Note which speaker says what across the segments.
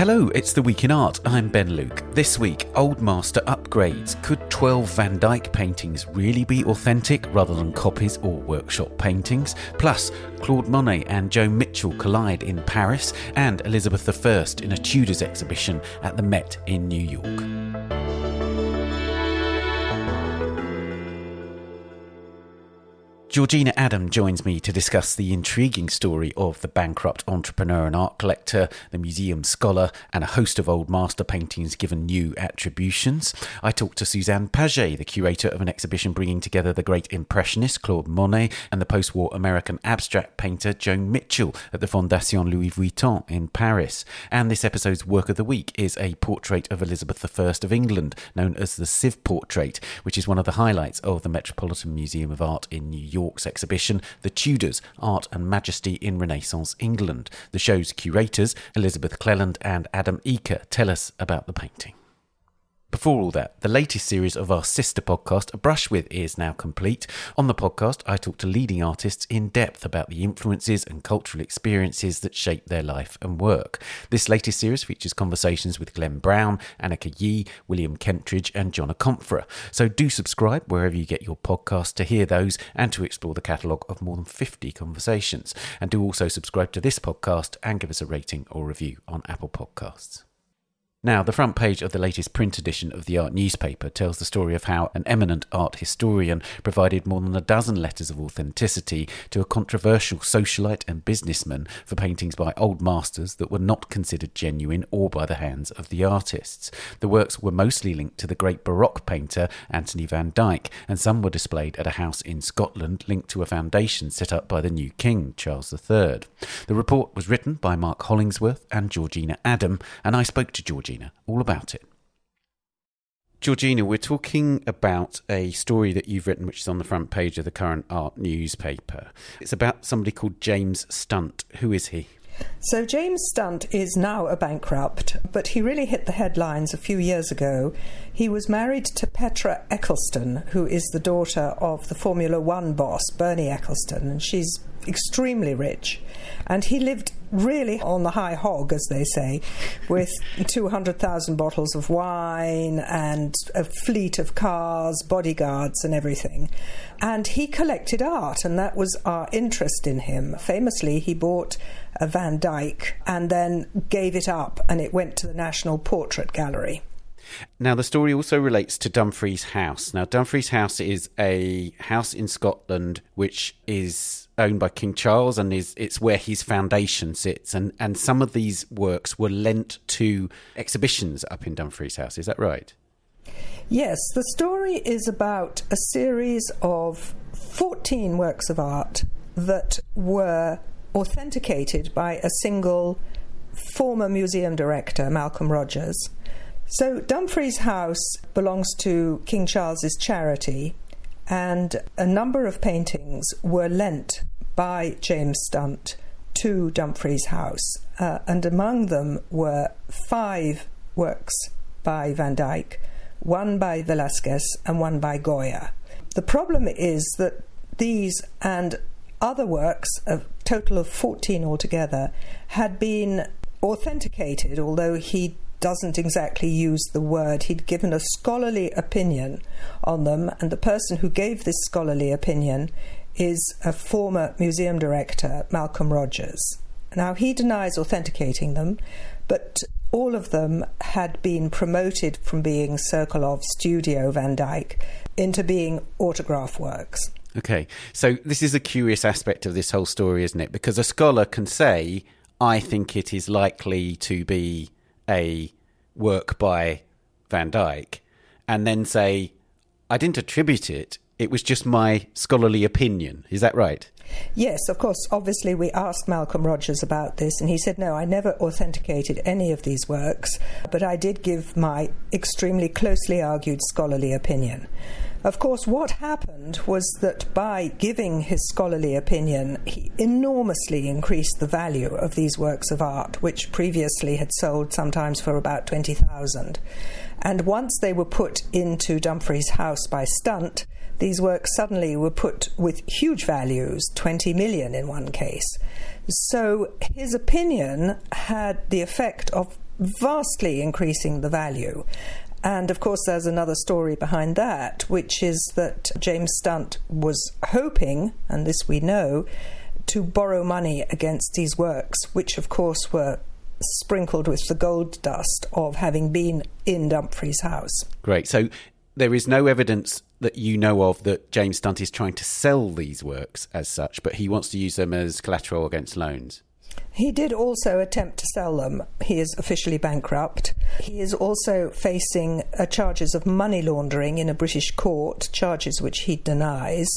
Speaker 1: Hello, it's the Week in Art. I'm Ben Luke. This week, Old Master upgrades. Could 12 Van Dyck paintings really be authentic rather than copies or workshop paintings? Plus, Claude Monet and Joan Mitchell collide in Paris, and Elizabeth I in a Tudors exhibition at the Met in New York. Georgina Adam joins me to discuss the intriguing story of the bankrupt entrepreneur and art collector, the museum scholar, and a host of old master paintings given new attributions. I talked to Suzanne Pagé, the curator of an exhibition bringing together the great impressionist Claude Monet and the post war American abstract painter Joan Mitchell at the Fondation Louis Vuitton in Paris. And this episode's work of the week is a portrait of Elizabeth I of England, known as the Sieve Portrait, which is one of the highlights of the Metropolitan Museum of Art in New York. York's exhibition, The Tudors Art and Majesty in Renaissance England. The show's curators, Elizabeth Cleland and Adam Eaker, tell us about the painting. Before all that, the latest series of our sister podcast, A Brush With, is now complete. On the podcast, I talk to leading artists in depth about the influences and cultural experiences that shape their life and work. This latest series features conversations with Glenn Brown, Anicka Yi, William Kentridge, and John Akomfrah. So do subscribe wherever you get your podcast to hear those and to explore the catalogue of more than 50 conversations. And do also subscribe to this podcast and give us a rating or review on Apple Podcasts. Now, the front page of the latest print edition of the art newspaper tells the story of how an eminent art historian provided more than a dozen letters of authenticity to a controversial socialite and businessman for paintings by old masters that were not considered genuine or by the hands of the artists. The works were mostly linked to the great Baroque painter Anthony van Dyck, and some were displayed at a house in Scotland linked to a foundation set up by the new king, Charles III. The report was written by Mark Hollingsworth and Georgina Adam, and I spoke to Georgina Georgina all about it. Georgina, we're talking about a story that you've written, which is on the front page of the current art newspaper. It's about somebody called James Stunt. Who is he?
Speaker 2: So, James Stunt is now a bankrupt, but he really hit the headlines a few years ago. He was married to Petra Ecclestone, who is the daughter of the Formula One boss, Bernie Ecclestone, and she's extremely rich. And he lived really on the high hog, as they say, with 200,000 bottles of wine and a fleet of cars, bodyguards, and everything. And he collected art, and that was our interest in him. Famously, he bought a Van Dyck and then gave it up, and it went to the National Portrait Gallery.
Speaker 1: Now, the story also relates to Dumfries House. Now, Dumfries House is a house in Scotland which is owned by King Charles and is it's where his foundation sits. And, and some of these works were lent to exhibitions up in Dumfries House. Is that right?
Speaker 2: Yes, the story is about a series of 14 works of art that were authenticated by a single former museum director, Malcolm Rogers. So Dumfries House belongs to King Charles's charity, and a number of paintings were lent by James Stunt to Dumfries House, uh, and among them were five works by Van Dyck, one by Velasquez, and one by Goya. The problem is that these and other works, a total of 14 altogether, had been authenticated, although he doesn't exactly use the word. He'd given a scholarly opinion on them, and the person who gave this scholarly opinion is a former museum director, Malcolm Rogers. Now, he denies authenticating them, but all of them had been promoted from being Sokolov Studio Van Dyck into being autograph works.
Speaker 1: Okay, so this is a curious aspect of this whole story, isn't it? Because a scholar can say, I think it is likely to be a work by Van Dyck and then say, I didn't attribute it, it was just my scholarly opinion. Is that right?
Speaker 2: Yes, of course. Obviously, we asked Malcolm Rogers about this, and he said, No, I never authenticated any of these works, but I did give my extremely closely argued scholarly opinion. Of course, what happened was that by giving his scholarly opinion, he enormously increased the value of these works of art, which previously had sold sometimes for about 20,000. And once they were put into Dumfries' house by Stunt, these works suddenly were put with huge values, 20 million in one case. So his opinion had the effect of vastly increasing the value. And of course, there's another story behind that, which is that James Stunt was hoping, and this we know, to borrow money against these works, which of course were sprinkled with the gold dust of having been in Dumfries' house.
Speaker 1: Great. So there is no evidence that you know of that James Stunt is trying to sell these works as such, but he wants to use them as collateral against loans.
Speaker 2: He did also attempt to sell them. He is officially bankrupt. He is also facing uh, charges of money laundering in a British court, charges which he denies.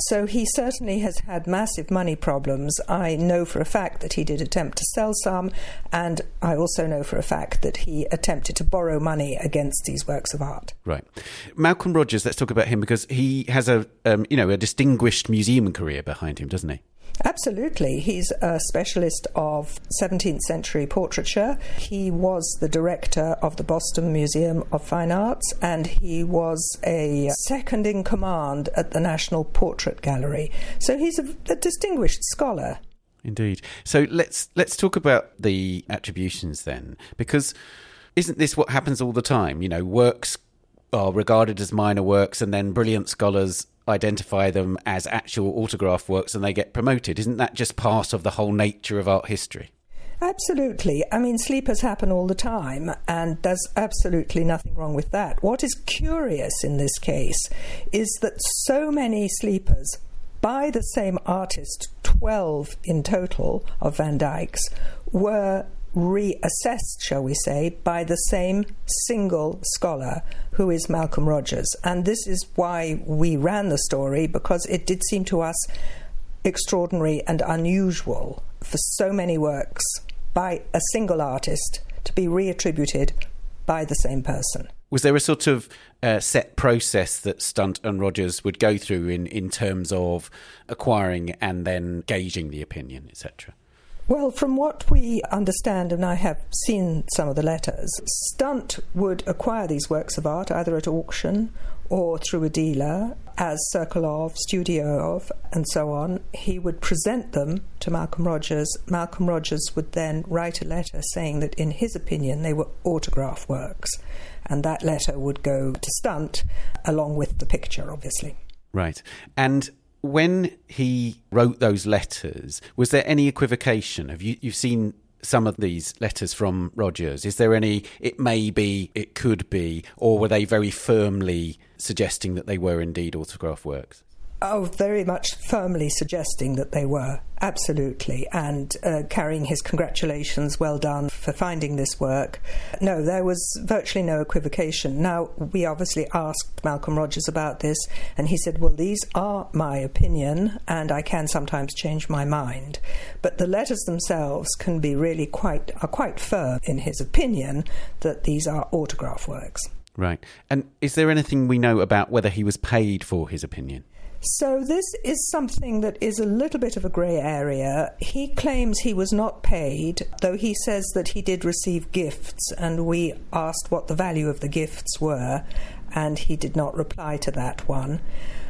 Speaker 2: So he certainly has had massive money problems. I know for a fact that he did attempt to sell some, and I also know for a fact that he attempted to borrow money against these works of art.
Speaker 1: Right. Malcolm Rogers, let's talk about him because he has a um, you know a distinguished museum career behind him, doesn't he?
Speaker 2: Absolutely. He's a specialist of 17th century portraiture. He was the director of the Boston Museum of Fine Arts and he was a second in command at the National Portrait Gallery. So he's a, a distinguished scholar.
Speaker 1: Indeed. So let's let's talk about the attributions then because isn't this what happens all the time? You know, works are regarded as minor works and then brilliant scholars identify them as actual autograph works and they get promoted. Isn't that just part of the whole nature of art history?
Speaker 2: Absolutely. I mean, sleepers happen all the time, and there's absolutely nothing wrong with that. What is curious in this case is that so many sleepers by the same artist, 12 in total of Van Dyck's, were reassessed, shall we say, by the same single scholar who is Malcolm Rogers. And this is why we ran the story because it did seem to us extraordinary and unusual for so many works by a single artist to be reattributed by the same person.
Speaker 1: Was there a sort of uh, set process that Stunt and Rogers would go through in, in terms of acquiring and then gauging the opinion, etc.?
Speaker 2: Well, from what we understand, and I have seen some of the letters, Stunt would acquire these works of art either at auction or through a dealer as Circle of, Studio of, and so on. He would present them to Malcolm Rogers. Malcolm Rogers would then write a letter saying that, in his opinion, they were autograph works. And that letter would go to Stunt along with the picture, obviously.
Speaker 1: Right. And when he wrote those letters, was there any equivocation? Have you you've seen some of these letters from Rogers? Is there any? It may be, it could be, or were they very firmly suggesting that they were indeed autograph works?
Speaker 2: Oh, very much firmly suggesting that they were, absolutely, and uh, carrying his congratulations, well done for finding this work. No, there was virtually no equivocation. Now, we obviously asked Malcolm Rogers about this, and he said, Well, these are my opinion, and I can sometimes change my mind. But the letters themselves can be really quite, are quite firm in his opinion that these are autograph works.
Speaker 1: Right. And is there anything we know about whether he was paid for his opinion?
Speaker 2: So, this is something that is a little bit of a grey area. He claims he was not paid, though he says that he did receive gifts, and we asked what the value of the gifts were, and he did not reply to that one.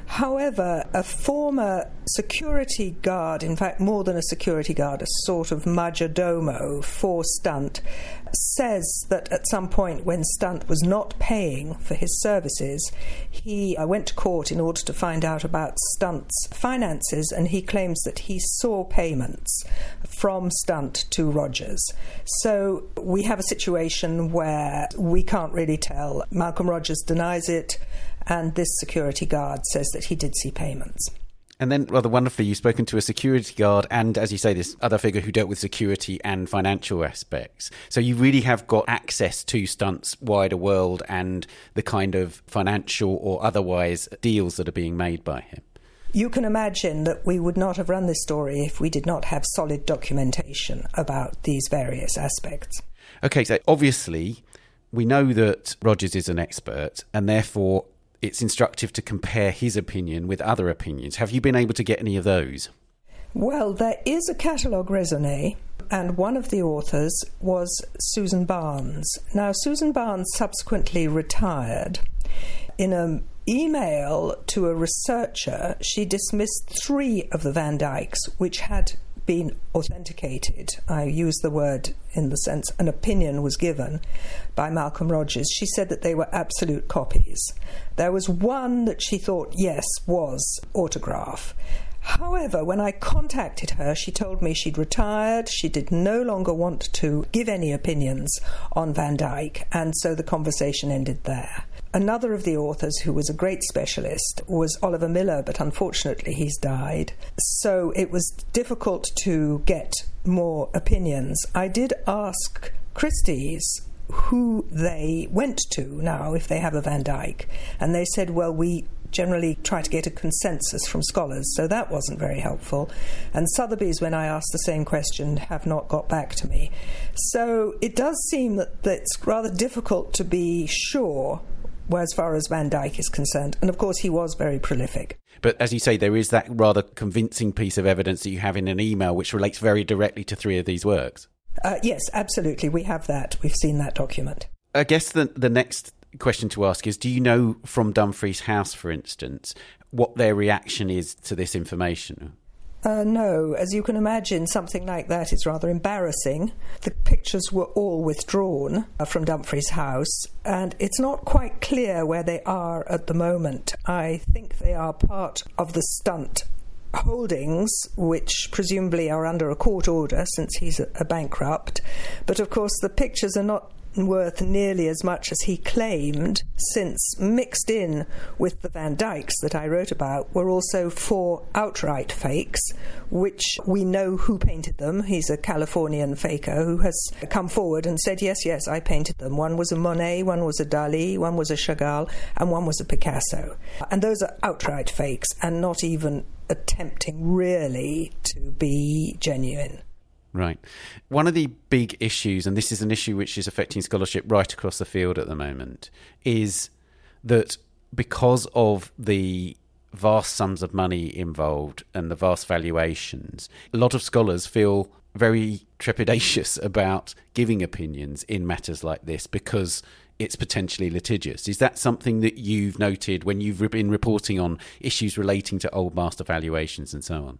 Speaker 2: However, a former security guard, in fact, more than a security guard, a sort of majordomo for Stunt, says that at some point when Stunt was not paying for his services, he went to court in order to find out about Stunt's finances, and he claims that he saw payments from Stunt to Rogers. So we have a situation where we can't really tell. Malcolm Rogers denies it and this security guard says that he did see payments.
Speaker 1: And then, rather wonderfully, you've spoken to a security guard and, as you say, this other figure who dealt with security and financial aspects. So you really have got access to Stunt's wider world and the kind of financial or otherwise deals that are being made by him.
Speaker 2: You can imagine that we would not have run this story if we did not have solid documentation about these various aspects.
Speaker 1: Okay, so obviously, we know that Rogers is an expert, and therefore it's instructive to compare his opinion with other opinions. Have you been able to get any of those?
Speaker 2: Well, there is a catalogue raisonné, and one of the authors was Susan Barnes. Now, Susan Barnes subsequently retired. In an email to a researcher, she dismissed three of the Van Dycks, which had been authenticated. I use the word in the sense an opinion was given by Malcolm Rogers. She said that they were absolute copies. There was one that she thought, yes, was autograph. However, when I contacted her, she told me she'd retired, she did no longer want to give any opinions on Van Dyck, and so the conversation ended there. Another of the authors who was a great specialist was Oliver Millar, but unfortunately he's died. So it was difficult to get more opinions. I did ask Christie's who they went to now if they have a Van Dyck, and they said, well, we generally try to get a consensus from scholars, so that wasn't very helpful. And Sotheby's, when I asked the same question, have not got back to me. So it does seem that, that it's rather difficult to be sure as far as Van Dyck is concerned. And of course, he was very prolific.
Speaker 1: But as you say, there is that rather convincing piece of evidence that you have in an email which relates very directly to three of these works.
Speaker 2: Uh, yes, absolutely. We have that. We've seen that document.
Speaker 1: I guess the, the next question to ask is do you know from Dumfries House, for instance, what their reaction is to this information?
Speaker 2: Uh, no, as you can imagine, something like that is rather embarrassing. The pictures were all withdrawn uh, from Dumfries House, and it's not quite clear where they are at the moment. I think they are part of the stunt holdings, which presumably are under a court order since he's a, a bankrupt. But of course, the pictures are not worth nearly as much as he claimed, since mixed in with the Van Dycks that I wrote about were also four outright fakes, which we know who painted them. He's a Californian faker who has come forward and said, Yes, yes, I painted them. One was a Monet, one was a Dali, one was a Chagall, and one was a Picasso. And those are outright fakes and not even attempting really to be genuine.
Speaker 1: Right. One of the big issues, and this is an issue which is affecting scholarship right across the field at the moment, is that because of the vast sums of money involved and the vast valuations, a lot of scholars feel very trepidatious about giving opinions in matters like this because it's potentially litigious. Is that something that you've noted when you've been reporting on issues relating to old master valuations and so on?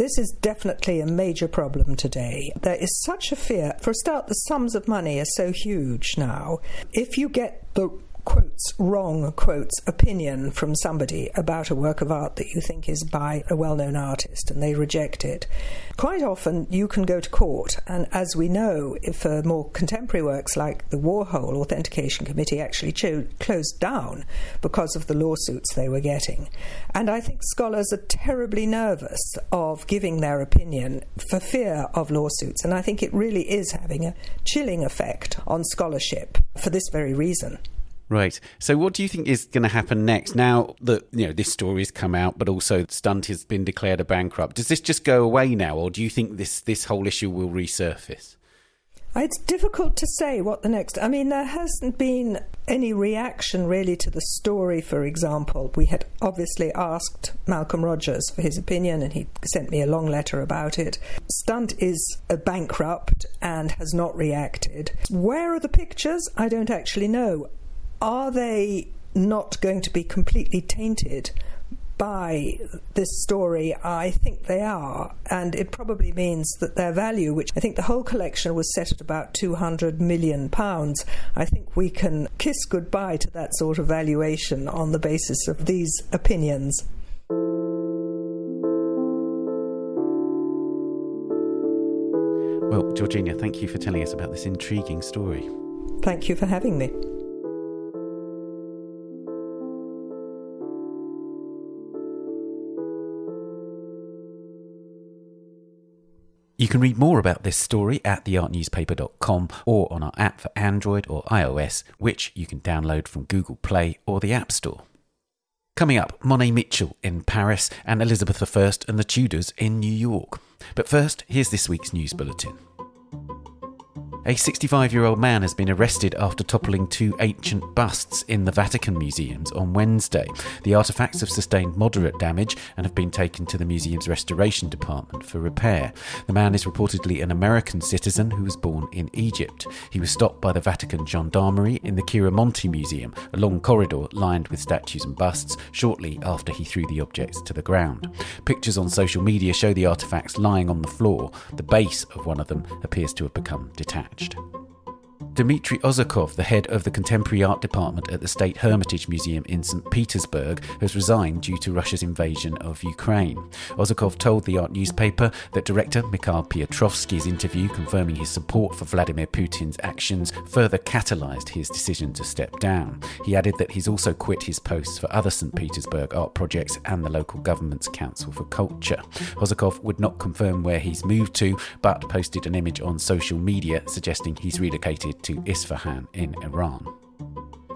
Speaker 2: This is definitely a major problem today. There is such a fear. For a start, the sums of money are so huge now. If you get the quotes wrong quotes opinion from somebody about a work of art that you think is by a well-known artist and they reject it. Quite often you can go to court and as we know for uh, more contemporary works like the warhol authentication committee actually cho- closed down because of the lawsuits they were getting. And i think scholars are terribly nervous of giving their opinion for fear of lawsuits and i think it really is having a chilling effect on scholarship for this very reason
Speaker 1: Right. So, what do you think is going to happen next? Now that you know this story has come out, but also Stunt has been declared a bankrupt. Does this just go away now, or do you think this this whole issue will resurface?
Speaker 2: Uh, it's difficult to say what the next. I mean, there hasn't been any reaction really to the story. For example, we had obviously asked Malcolm Rogers for his opinion, and he sent me a long letter about it. Stunt is a bankrupt and has not reacted. Where are the pictures? I don't actually know are they not going to be completely tainted by this story, I think they are. And it probably means that their value, which I think the whole collection was set at about £200 million, I think we can kiss goodbye to that sort of valuation on the basis of these opinions.
Speaker 1: Well, Georgina, thank you for telling us about this intriguing story.
Speaker 2: Thank you for having me.
Speaker 1: You can read more about this story at theartnewspaper.com or on our app for Android or iOS, which you can download from Google Play or the App Store. Coming up, Monet Mitchell in Paris and Elizabeth I and the Tudors in New York. But first, here's this week's news bulletin. A 65 year old man has been arrested after toppling two ancient busts in the Vatican museums on Wednesday. The artefacts have sustained moderate damage and have been taken to the museum's restoration department for repair. The man is reportedly an American citizen who was born in Egypt. He was stopped by the Vatican Gendarmerie in the Chiaramonti Museum, a long corridor lined with statues and busts, shortly after he threw the objects to the ground. Pictures on social media show the artefacts lying on the floor. The base of one of them appears to have become detached. gemanagt. Dmitry Ozerkov, the head of the Contemporary Art Department at the State Hermitage Museum in St. Petersburg, has resigned due to Russia's invasion of Ukraine. Ozerkov told the art newspaper that director Mikhail Piotrovsky's interview confirming his support for Vladimir Putin's actions further catalysed his decision to step down. He added that he's also quit his posts for other St. Petersburg art projects and the local government's Council for Culture. Ozerkov would not confirm where he's moved to, but posted an image on social media suggesting he's relocated to Isfahan in Iran.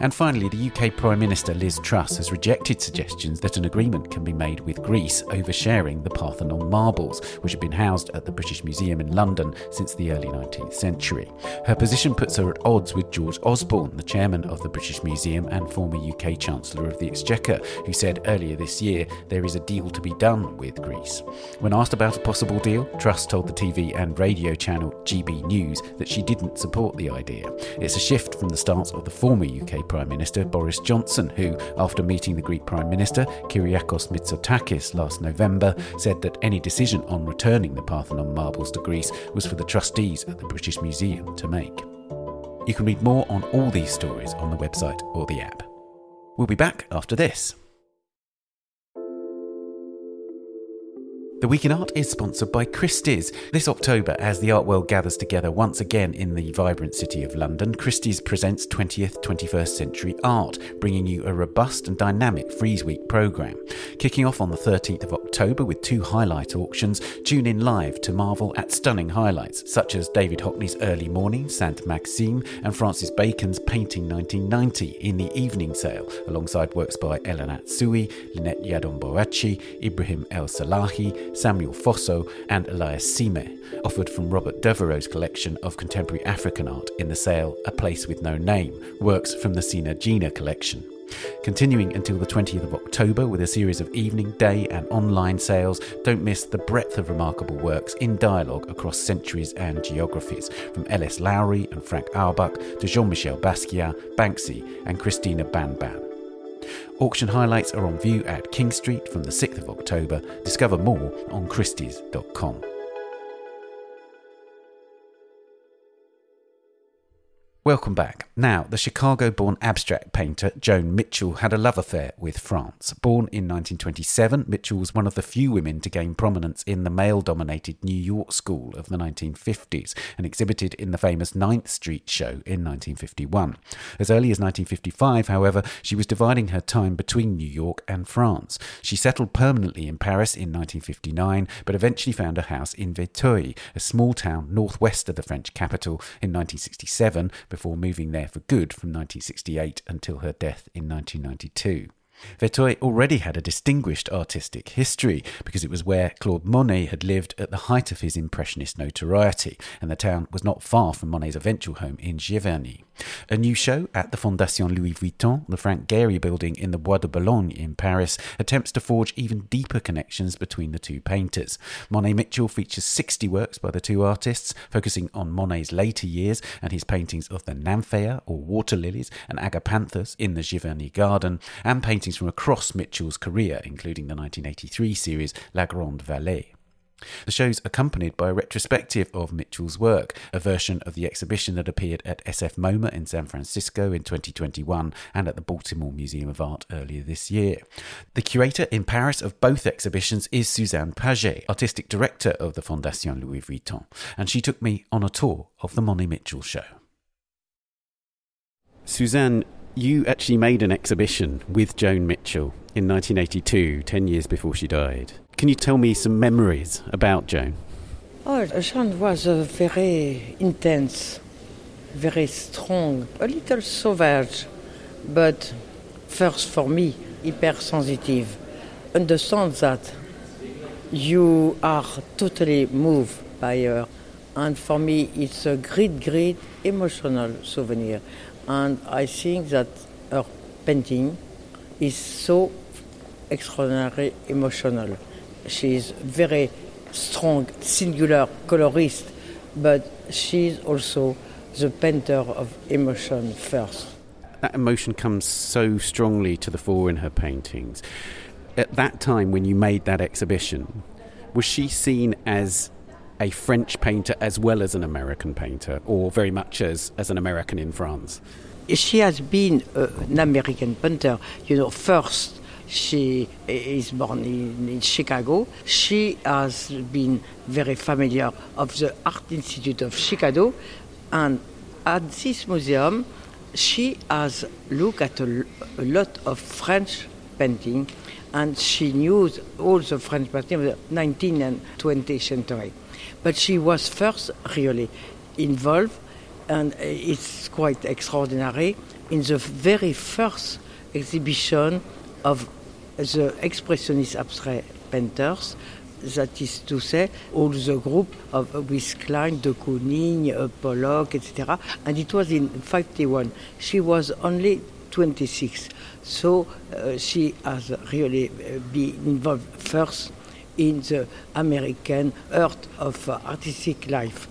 Speaker 1: And finally, the UK Prime Minister Liz Truss has rejected suggestions that an agreement can be made with Greece over sharing the Parthenon marbles, which have been housed at the British Museum in London since the early 19th century. Her position puts her at odds with George Osborne, the chairman of the British Museum and former UK Chancellor of the Exchequer, who said earlier this year there is a deal to be done with Greece. When asked about a possible deal, Truss told the TV and radio channel GB News that she didn't support the idea. It's a shift from the stance of the former UK Prime Minister Boris Johnson, who, after meeting the Greek Prime Minister Kyriakos Mitsotakis last November, said that any decision on returning the Parthenon marbles to Greece was for the trustees at the British Museum to make. You can read more on all these stories on the website or the app. We'll be back after this. The Week in Art is sponsored by Christie's. This October, as the art world gathers together once again in the vibrant city of London, Christie's presents 20th 21st Century Art, bringing you a robust and dynamic Frieze Week programme. Kicking off on the 13th of October with two highlight auctions, tune in live to marvel at stunning highlights such as David Hockney's Early Morning, Saint Maxime, and Francis Bacon's Painting 1990 in the evening sale, alongside works by Elena Tsui, Lynette Yiadom-Boakye, Ibrahim El Salahi, Samuel Fosso, and Elias Sime, offered from Robert Devereux's collection of contemporary African art in the sale A Place with No Name, works from the Sina Jina collection. Continuing until the 20th of October with a series of evening, day, and online sales, don't miss the breadth of remarkable works in dialogue across centuries and geographies, from L.S. Lowry and Frank Auerbach to Jean Michel Basquiat, Banksy, and Christina Banban. Auction highlights are on view at King Street from the 6th of October. Discover more on Christie's.com. Welcome back. Now, the Chicago born abstract painter Joan Mitchell had a love affair with France. Born in 1927, Mitchell was one of the few women to gain prominence in the male dominated New York school of the 1950s and exhibited in the famous Ninth Street show in 1951. As early as 1955, however, she was dividing her time between New York and France. She settled permanently in Paris in 1959, but eventually found a house in Vétheuil, a small town northwest of the French capital, in 1967 before moving there for good from 1968 until her death in 1992. Vétheuil already had a distinguished artistic history because it was where Claude Monet had lived at the height of his Impressionist notoriety, and the town was not far from Monet's eventual home in Giverny. A new show at the Fondation Louis Vuitton, the Frank Gehry building in the Bois de Boulogne in Paris, attempts to forge even deeper connections between the two painters. Monet Mitchell features 60 works by the two artists, focusing on Monet's later years and his paintings of the Nymphaea, or water lilies, and agapanthus in the Giverny garden, and paintings from across Mitchell's career, including the 1983 series La Grande Vallée. The show's accompanied by a retrospective of Mitchell's work, a version of the exhibition that appeared at SF MoMA in San Francisco in 2021 and at the Baltimore Museum of Art earlier this year. The curator in Paris of both exhibitions is Suzanne Pagé, artistic director of the Fondation Louis Vuitton, and she took me on a tour of the Monet Mitchell show. Suzanne, you actually made an exhibition with Joan Mitchell in 1982, 10 years before she died. Can you tell me some memories about Joan?
Speaker 3: Oh, Joan was very intense, very strong, a little savage, but first for me, hypersensitive. Understand that you are totally moved by her And for me, it's a great, great emotional souvenir. And I think that her painting is so extraordinarily emotional. She is very strong, singular colorist, but she's also the painter of emotion first.
Speaker 1: That emotion comes so strongly to the fore in her paintings. At that time, when you made that exhibition, was she seen as a French painter as well as an American painter, or very much as, as an American in France?
Speaker 3: She has been uh, an American painter, you know, first she is born in, in, Chicago. She has been very familiar of the Art Institute of Chicago, and at this museum, she has looked at a, a lot of French painting, and she knew all the French painting of the 19th and 20th century. But she was first really involved, and it's quite extraordinary, in the very first exhibition of the expressionist abstract painters, that is to say, all the group of with Kline, de Kooning, uh, Pollock, etc. And it was in 51. She was only 26. So uh, she has really uh, been involved first in the American earth of uh, artistic life.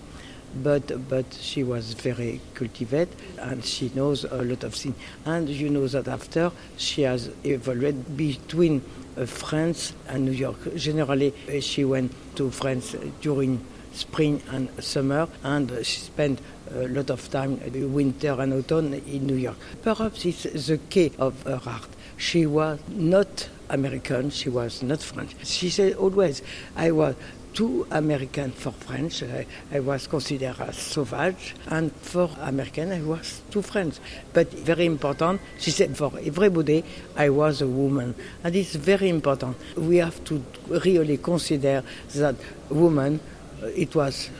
Speaker 3: But, but she was very cultivated and she knows a lot of things. And you know that after she has evolved between uh, France and New York. Generally, uh, she went to France during spring and summer, and uh, she spent a lot of time, winter and autumn, in New York. Perhaps it's the key of her art. She was not American, she was not French. She said always, I was too American for French. I, I, was considered as sauvage, and for American, I was too French. But very important, she said, for everybody, I was a woman. And it's very important. We have to really consider that woman, uh, it was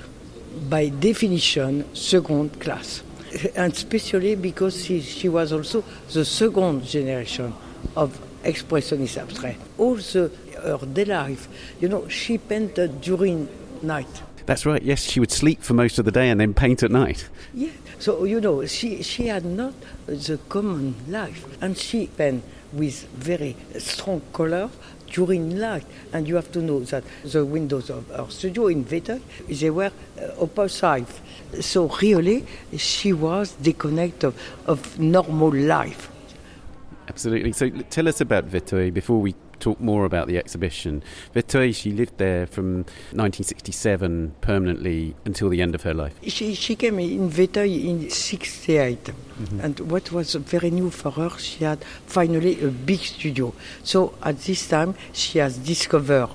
Speaker 3: by definition second class. And especially because she, she was also the second generation of expressionist abstract. All the her day life. You know, she painted during night.
Speaker 1: That's right. Yes, she would sleep for most of the day and then paint at night.
Speaker 3: Yeah. So you know, she she had not the common life, and she painted with very strong color during night. And you have to know that the windows of our studio in Vétheuil, they were uh, opposite. So really, she was disconnected of, of normal life.
Speaker 1: Absolutely. So tell us about Vétheuil before we talk more about the exhibition. Vétheuil, she lived there from 1967 permanently until the end of her life.
Speaker 3: She, she came in Vétheuil in 68. Mm-hmm. And what was very new for her, she had finally a big studio. So at this time, she has discovered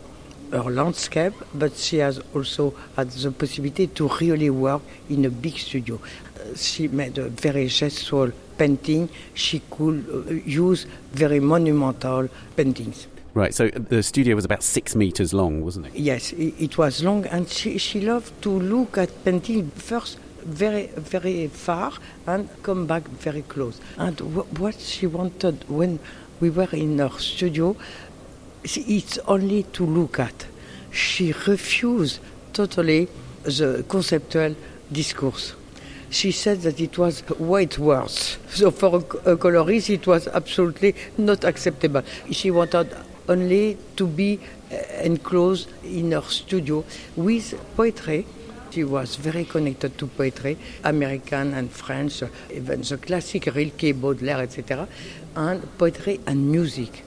Speaker 3: her landscape, but she has also had the possibility to really work in a big studio. Uh, she made a very gestual painting. She could uh, use very monumental paintings.
Speaker 1: Right, so the studio was about six meters long, wasn't it?
Speaker 3: Yes, it, was long, and she, she loved to look at painting first very, very far and come back very close. And w- what she wanted when we were in her studio, it's only to look at. She refused totally the conceptual discourse. She said that it was white words. So for a, a colorist, it was absolutely not acceptable. She wanted only to be uh, enclosed in her studio with poetry. She was very connected to poetry, American and French, even the classic Rilke, Baudelaire, etc., and poetry and music.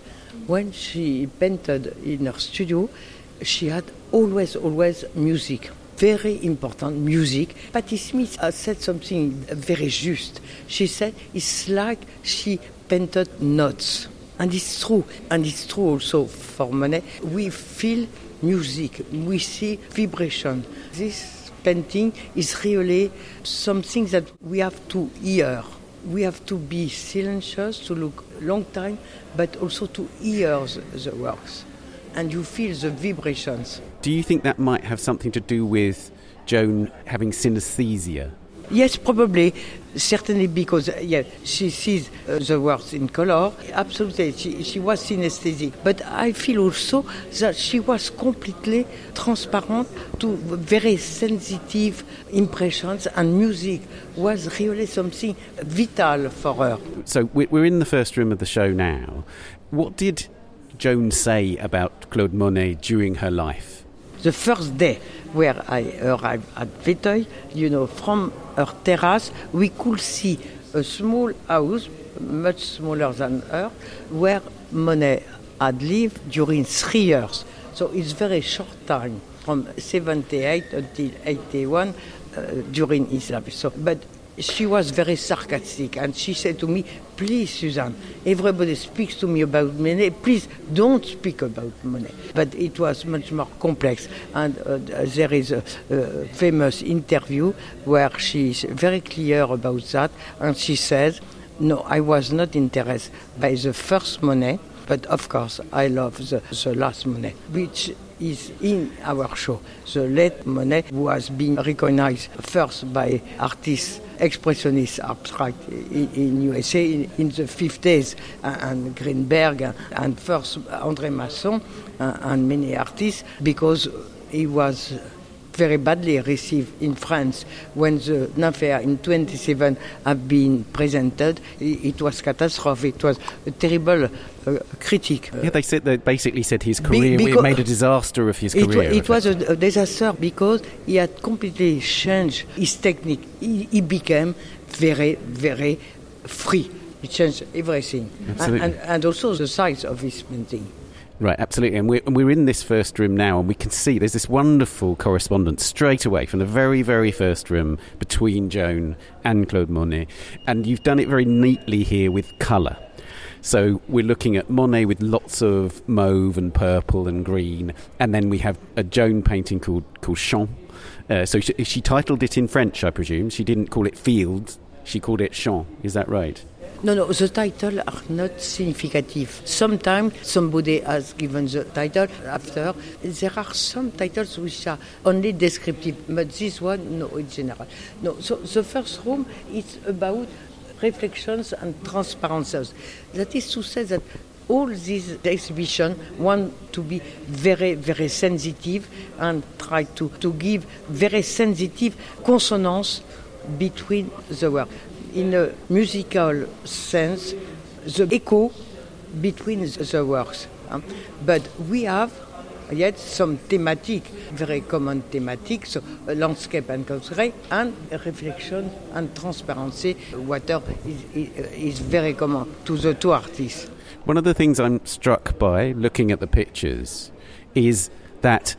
Speaker 3: When she painted in her studio, she had always, always music. Very important music. Patti Smith has said something very just. She said it's like she painted notes. And it's true. And it's true also for Monet. We feel music, we see vibration. This painting is really something that we have to hear. We have to be silencious to look long time, but also to hear the works. And you feel the vibrations.
Speaker 1: Do you think that might have something to do with Joan having synesthesia?
Speaker 3: Yes, probably. Certainly because uh, yeah, she sees uh, the words in color. Absolutely, she, she was synesthetic. But I feel also that she was completely transparent to very sensitive impressions, and music was really something vital for her.
Speaker 1: So we're in the first room of the show now. What did Joan say about Claude Monet during her life?
Speaker 3: The first day where I arrived at Vétheuil, you know, from her terrace, we could see a small house, much smaller than her, where Monet had lived during three years. So it's very short time, from 78 until 81 uh, during his life. So, but she was very sarcastic and she said to me, Please, Suzanne, everybody speaks to me about Monet. Please don't speak about Monet. But it was much more complex. And uh, there is a, a, famous interview where she is very clear about that. And she says, No, I was not interested by the first Monet, but of course, I love the, the last Monet, which is in our show. The late Monet, was being recognized first by artists expressionist abstract in, in USA in, in, the 50s, and Greenberg and first André Masson and many artists, because he was very badly received in France when the Nymphaea in 27 have been presented. It was catastrophic. It was a terrible uh, critique.
Speaker 1: Yeah, they said they basically said his career Be- made a disaster of his career.
Speaker 3: It, it was a, a, disaster because he had completely changed his technique. He, he became very, very free. He changed everything, and, and, and also the size of his painting.
Speaker 1: Right, absolutely. And we're, and we're in this first room now, and we can see there's this wonderful correspondence straight away from the very, very first room between Joan and Claude Monet. And you've done it very neatly here with colour. So we're looking at Monet with lots of mauve and purple and green, and then we have a Joan painting called called Champs. Uh, so she, she titled it in French, I presume. She didn't call it Fields; she called it Champs. Is that right?
Speaker 3: No, no, the title are not significant. Sometimes somebody has given the title after. There are some titles which are only descriptive, but this one, no, it's general. No, so the first room is about reflections and transparencies. That is to say that all these exhibitions want to be very, very sensitive and try to, to give very sensitive consonance between the works in a musical sense, the echo between the works. But we have yet some thematic, very common thematic, so landscape and country, and reflection and transparency. Water is, is very common to the two artists.
Speaker 1: One of the things I'm struck by looking at the pictures is that,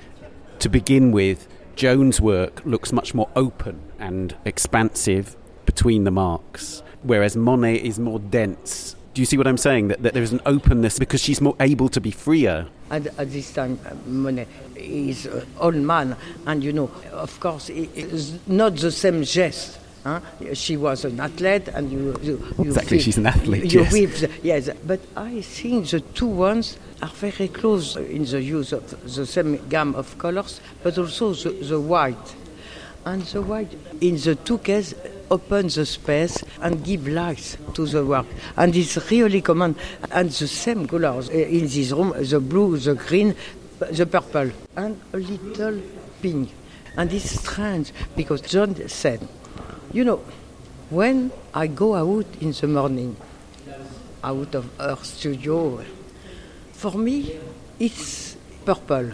Speaker 1: to begin with, Joan's work looks much more open and expansive between the marks, whereas Monet is more dense. Do you see what I'm saying? That, that there is an openness because she's more able to be freer.
Speaker 3: At, at this time, uh, Monet is an old man, and you know, of course, it's not the same geste. Huh? She was an athlete, and you, you,
Speaker 1: you exactly. Feel, she's an athlete.
Speaker 3: You
Speaker 1: yes.
Speaker 3: Yes, but I think the two ones are very close in the use of the same gamut of colors, but also the, the white, and the white in the two cases open the space and give life to the work. And it's really common. And the same colors eh, in this room, the blue, the green, the purple, and a little pink. And it's strange because Joan said, you know, when I go out in the morning, out of our studio, for me, it's purple.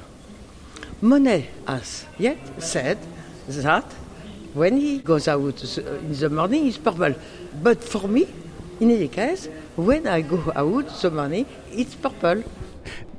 Speaker 3: Monet has yet said that when he goes out in the morning, it's purple. But for me, in any case, when I go out the morning, it's purple.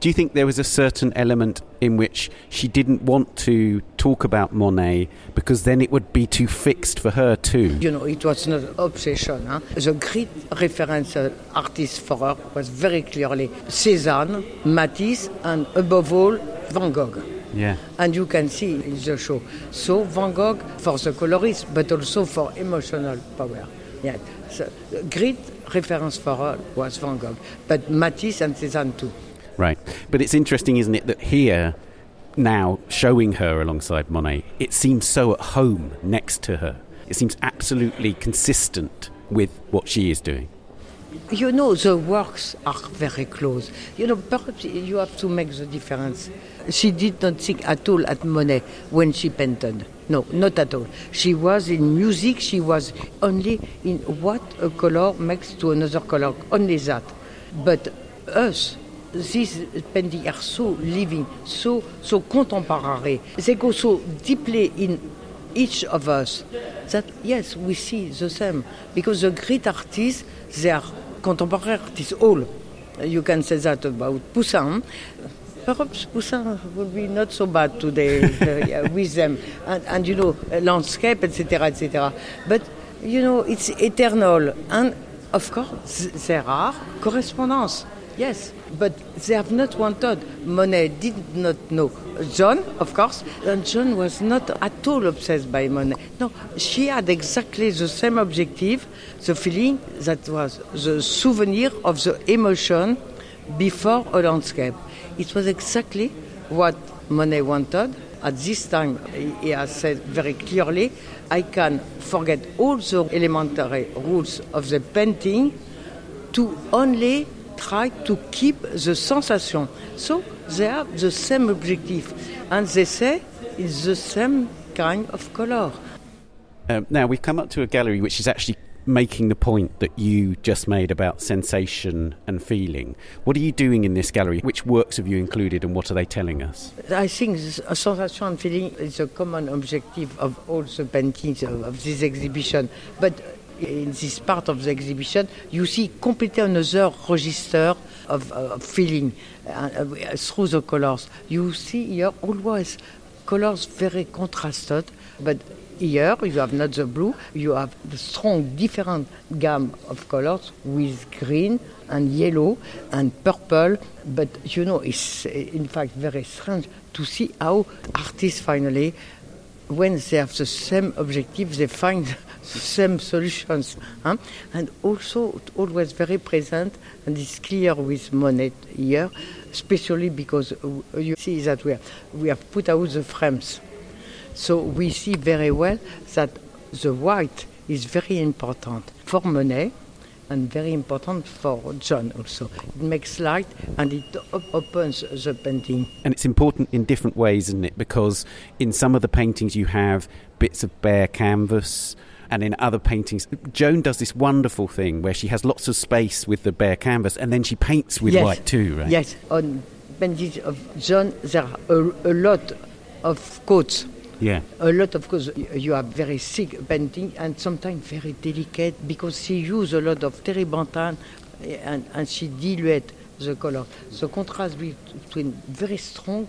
Speaker 1: Do you think there was a certain element in which she didn't want to talk about Monet because then it would be too fixed for her too?
Speaker 3: You know, it was not an obsession. Huh? The great reference uh, artist for her was very clearly Cézanne, Matisse, and above all, Van Gogh.
Speaker 1: Yeah.
Speaker 3: And you can see in the show. So Van Gogh for the colorist, but also for emotional power. Yeah. So, great reference for her was Van Gogh, but Matisse and Cézanne too.
Speaker 1: Right. But it's interesting, isn't it, that here, now showing her alongside Monet, it seems so at home next to her. it seems absolutely consistent with what she is doing.
Speaker 3: You know, the works are very close. You know, perhaps you have to make the difference. She did not think at all at Monet when she painted. No, not at all. She was in music, she was only in what a color makes to another color, only that. But us, these paintings are so living, so so contemporary. They go so deeply in each of us that yes, we see the same because the great artists they are contemporary artists all. You can say that about Poussin. Perhaps Poussin would be not so bad today uh, with them, and, and you know landscape, etc., etc. But you know it's eternal, and of course there are correspondences. Yes, but they have not wanted. Monet did not know. Joan, of course, and Joan was not at all obsessed by Monet. No, she had exactly the same objective, the feeling that was the souvenir of the emotion before a landscape. It was exactly what Monet wanted. At this time, he has said very clearly, I can forget all the elementary rules of the painting to only try to keep the sensation. So they have the same objective, and they say it's the same kind of color.
Speaker 1: Um, now we've come up to a gallery which is actually making the point that you just made about sensation and feeling. What are you doing in this gallery? Which works have you included, and what are they telling us?
Speaker 3: I think sensation and feeling is a common objective of all the paintings of, of this exhibition, but in this part of the exhibition, you see completely another register of, uh, feeling uh, uh, through the colors. You see here always colors very contrasted, but here you have not the blue, you have the strong different gamut of colors with green and yellow and purple. But you know, it's in fact very strange to see how artists finally, when they have the same objective, they find the same solutions. And also always very present, and it's clear with Monet here, especially because uh, you see that we have, we have put out the frames. So we see very well that the white is very important for Monet and very important for Joan also. It makes light and it op- opens the painting.
Speaker 1: And it's important in different ways, isn't it? Because in some of the paintings you have bits of bare canvas, and in other paintings, Joan does this wonderful thing where she has lots of space with the bare canvas and then she paints with
Speaker 3: yes.
Speaker 1: white too, right?
Speaker 3: Yes, on paintings of Joan, there are a, a lot of coats.
Speaker 1: Yeah.
Speaker 3: A lot of course you have very thick painting and sometimes very delicate because she uses a lot of terebinthine and, and she dilute the color. The contrast between very strong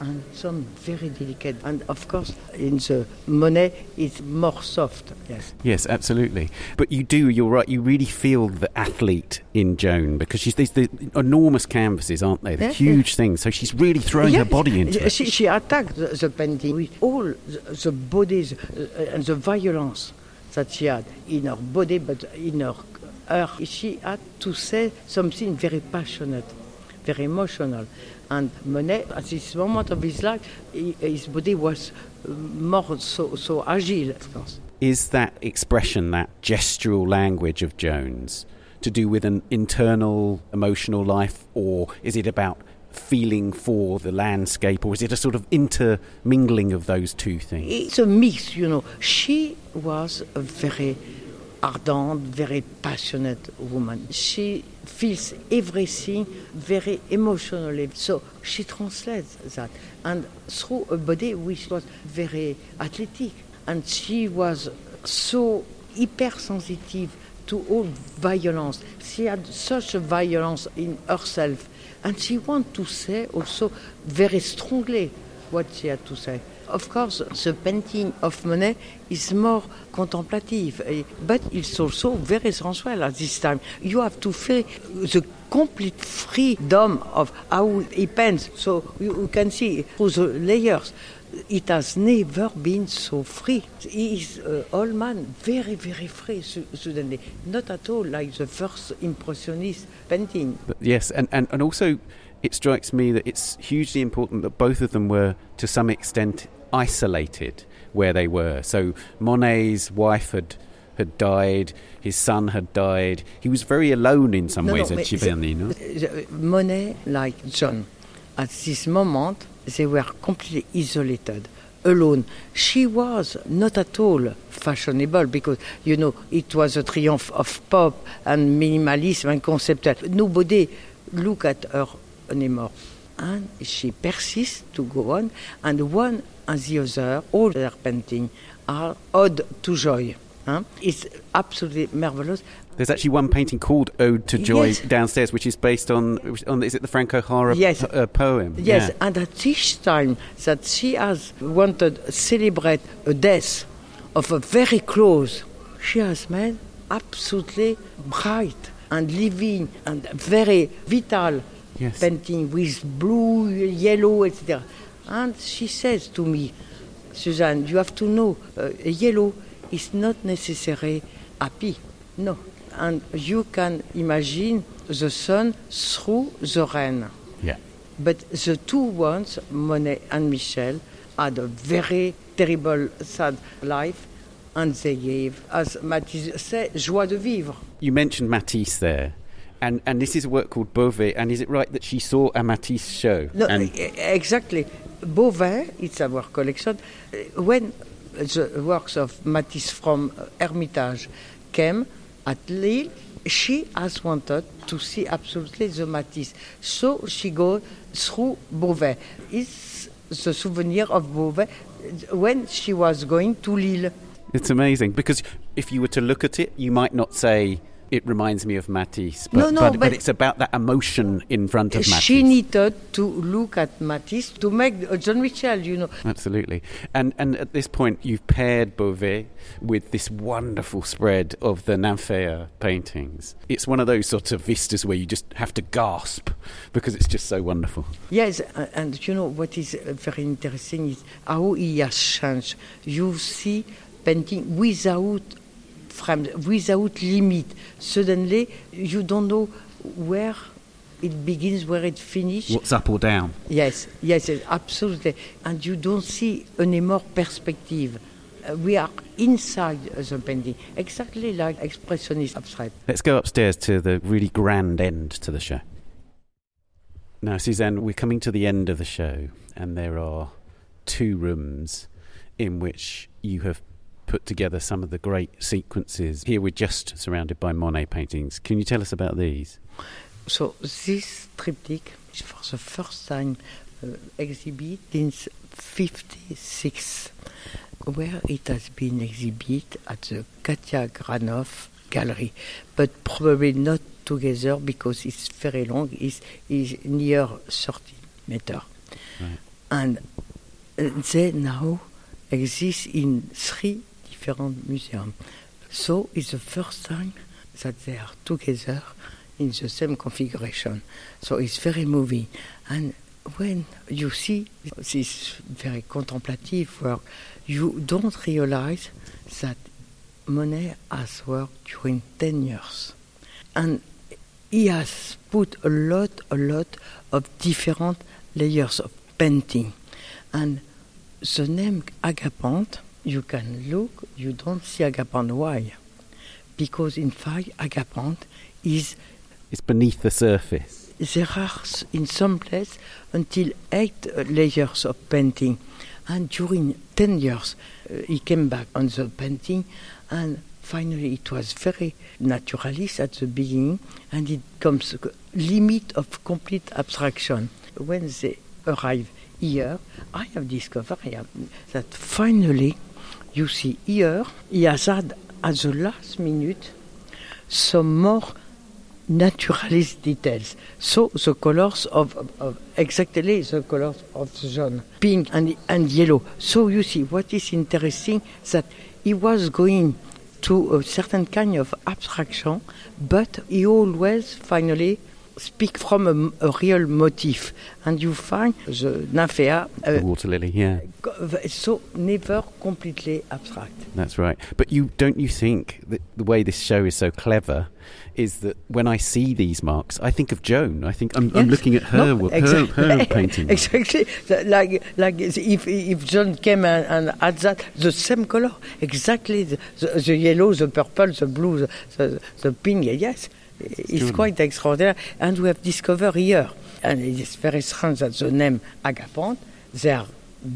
Speaker 3: and some very delicate. And of course, in the Monet, it's more soft. Yes.
Speaker 1: Yes, absolutely. But you do. You're right. You really feel the athlete in Joan because she's these the enormous canvases, aren't they? The yeah, huge yeah. things. So she's really throwing yes. her body into it.
Speaker 3: She, she attacked the, the, painting with all the, the bodies uh, and the violence that she had in her body, but in her, her she had to say something very passionate, very emotional. And Monet, at this moment of his life, his body was more so, so agile, of course.
Speaker 1: Is that expression, that gestural language of Joan's, to do with an internal emotional life, or is it about feeling for the landscape, or is it a sort of intermingling of those two things?
Speaker 3: It's a mix, you know. She was a very ardent, very passionate woman. She feels everything very emotionally. So she translates that. And through a body which was very athletic. And she was so hypersensitive to all violence. She had such a violence in herself. And she wanted to say also very strongly what she had to say. Of course, the painting of Monet is more contemplative, eh, but it's also very sensual at this time. You have to feel the complete freedom of how he paints. So you, can see through the layers. It has never been so free. He is uh, old man, very, very free suddenly. Not at all like the first impressionist painting.
Speaker 1: Yes, and, and, and also it strikes me that it's hugely important that both of them were, to some extent, isolated where they were. So Monet's wife had had died, his son had died. He was very alone in some
Speaker 3: No,
Speaker 1: ways
Speaker 3: no,
Speaker 1: at Giverny, no?
Speaker 3: Monet, like Joan, at this moment, they were completely isolated, alone. She was not at all fashionable because, you know, it was a triumph of pop and minimalism and conceptual. Nobody looked at her anymore. And she persists to go on, and one and the other, all their paintings are ode to joy. Huh? It's absolutely marvelous.
Speaker 1: There's actually one painting called Ode to Joy
Speaker 3: Yes.
Speaker 1: downstairs, which is based on, on is it the Frank O'Hara
Speaker 3: Yes.
Speaker 1: po- uh, poem?
Speaker 3: Yes,
Speaker 1: Yeah.
Speaker 3: and at each time that she has wanted to celebrate a death of a very close, she has made absolutely bright and living and very vital
Speaker 1: Yes.
Speaker 3: painting with blue, yellow, etc. And she says to me, Suzanne, you have to know, uh, yellow is not necessarily happy. No. And you can imagine the sun through the rain.
Speaker 1: Yeah.
Speaker 3: But the two ones, Monet and Mitchell, had a very terrible, sad life, and they gave, as Matisse said, joie de vivre.
Speaker 1: You mentioned Matisse there, and, and this is a work called Beauvais, and is it right that she saw a Matisse show?
Speaker 3: No, exactly. Beauvais, it's our collection. Uh, When the works of Matisse from Hermitage came at Lille, she has wanted to see absolutely the Matisse. So she goes through Beauvais. It's the souvenir of Beauvais when she was going to Lille.
Speaker 1: it's amazing because if you were to look at it, you might not say it reminds me of Matisse, but,
Speaker 3: No, no,
Speaker 1: but, but
Speaker 3: but-
Speaker 1: it's about that emotion in front of Matisse.
Speaker 3: She needed to look at Matisse to make uh, Joan Mitchell, you know.
Speaker 1: Absolutely. And and at this point, you've paired Beauvais with this wonderful spread of the Nymphaea paintings. It's one of those sorts of vistas where you just have to gasp because it's just so wonderful.
Speaker 3: Yes, a- and you know what is uh, very interesting is how he has changed. You see painting without frame, without limit. Suddenly, you don't know where it begins, where it finishes.
Speaker 1: What's up or down?
Speaker 3: Yes, yes, absolutely. And you don't see anymore perspective. Uh, we are inside the painting, exactly like expressionist abstract.
Speaker 1: Let's go upstairs to the really grand end to the show. Now, Suzanne, we're coming to the end of the show, and there are two rooms in which you have put together some of the great sequences. Here we're just surrounded by Monet paintings. Can you tell us about these?
Speaker 3: So this triptych is for the first time uh, exhibit in 56, where it has been exhibited at the Katia Granoff Gallery, but probably not together because it's very long. It's, it's near 30 meter,
Speaker 1: Right.
Speaker 3: and uh, they now exist in three different museums. So it's the first time that they are together in the same configuration. So it's very moving. And when you see this very contemplative work, you don't realize that Monet has worked during 10 years. And he has put a lot, a lot of different layers of painting. And the name Agapant, you can look, you don't see Agapant. Why? Because in fact, Agapant is
Speaker 1: It's beneath the surface.
Speaker 3: there are in some place until eight layers of painting and during 10 years uh, he came back on the painting and finally it was very naturalist at the beginning and it comes limit of complete abstraction when they arrive here i have discovered that finally you see here he has at the last minute some more naturalist details. So the colors of, of, of exactly the colors of the zone, pink and, and yellow. So you see what is interesting that he was going to a certain kind of abstraction, but he always finally speak from a, a real motif, and you find the nymphea.
Speaker 1: Uh, the water lily, yeah.
Speaker 3: So never completely abstract.
Speaker 1: That's right. But you don't you think that the way this show is so clever is that when I see these marks, I think of Joan. I think I'm, yes. I'm looking at her, no, exactly. her, her painting.
Speaker 3: exactly, like like if if Joan came and, and had that the same color, exactly the, the, the yellow, the purple, the blue, the, the, the pink. Yes, it's quite extraordinary. And we have discovered here, and it is very strange that the name Agapont, they are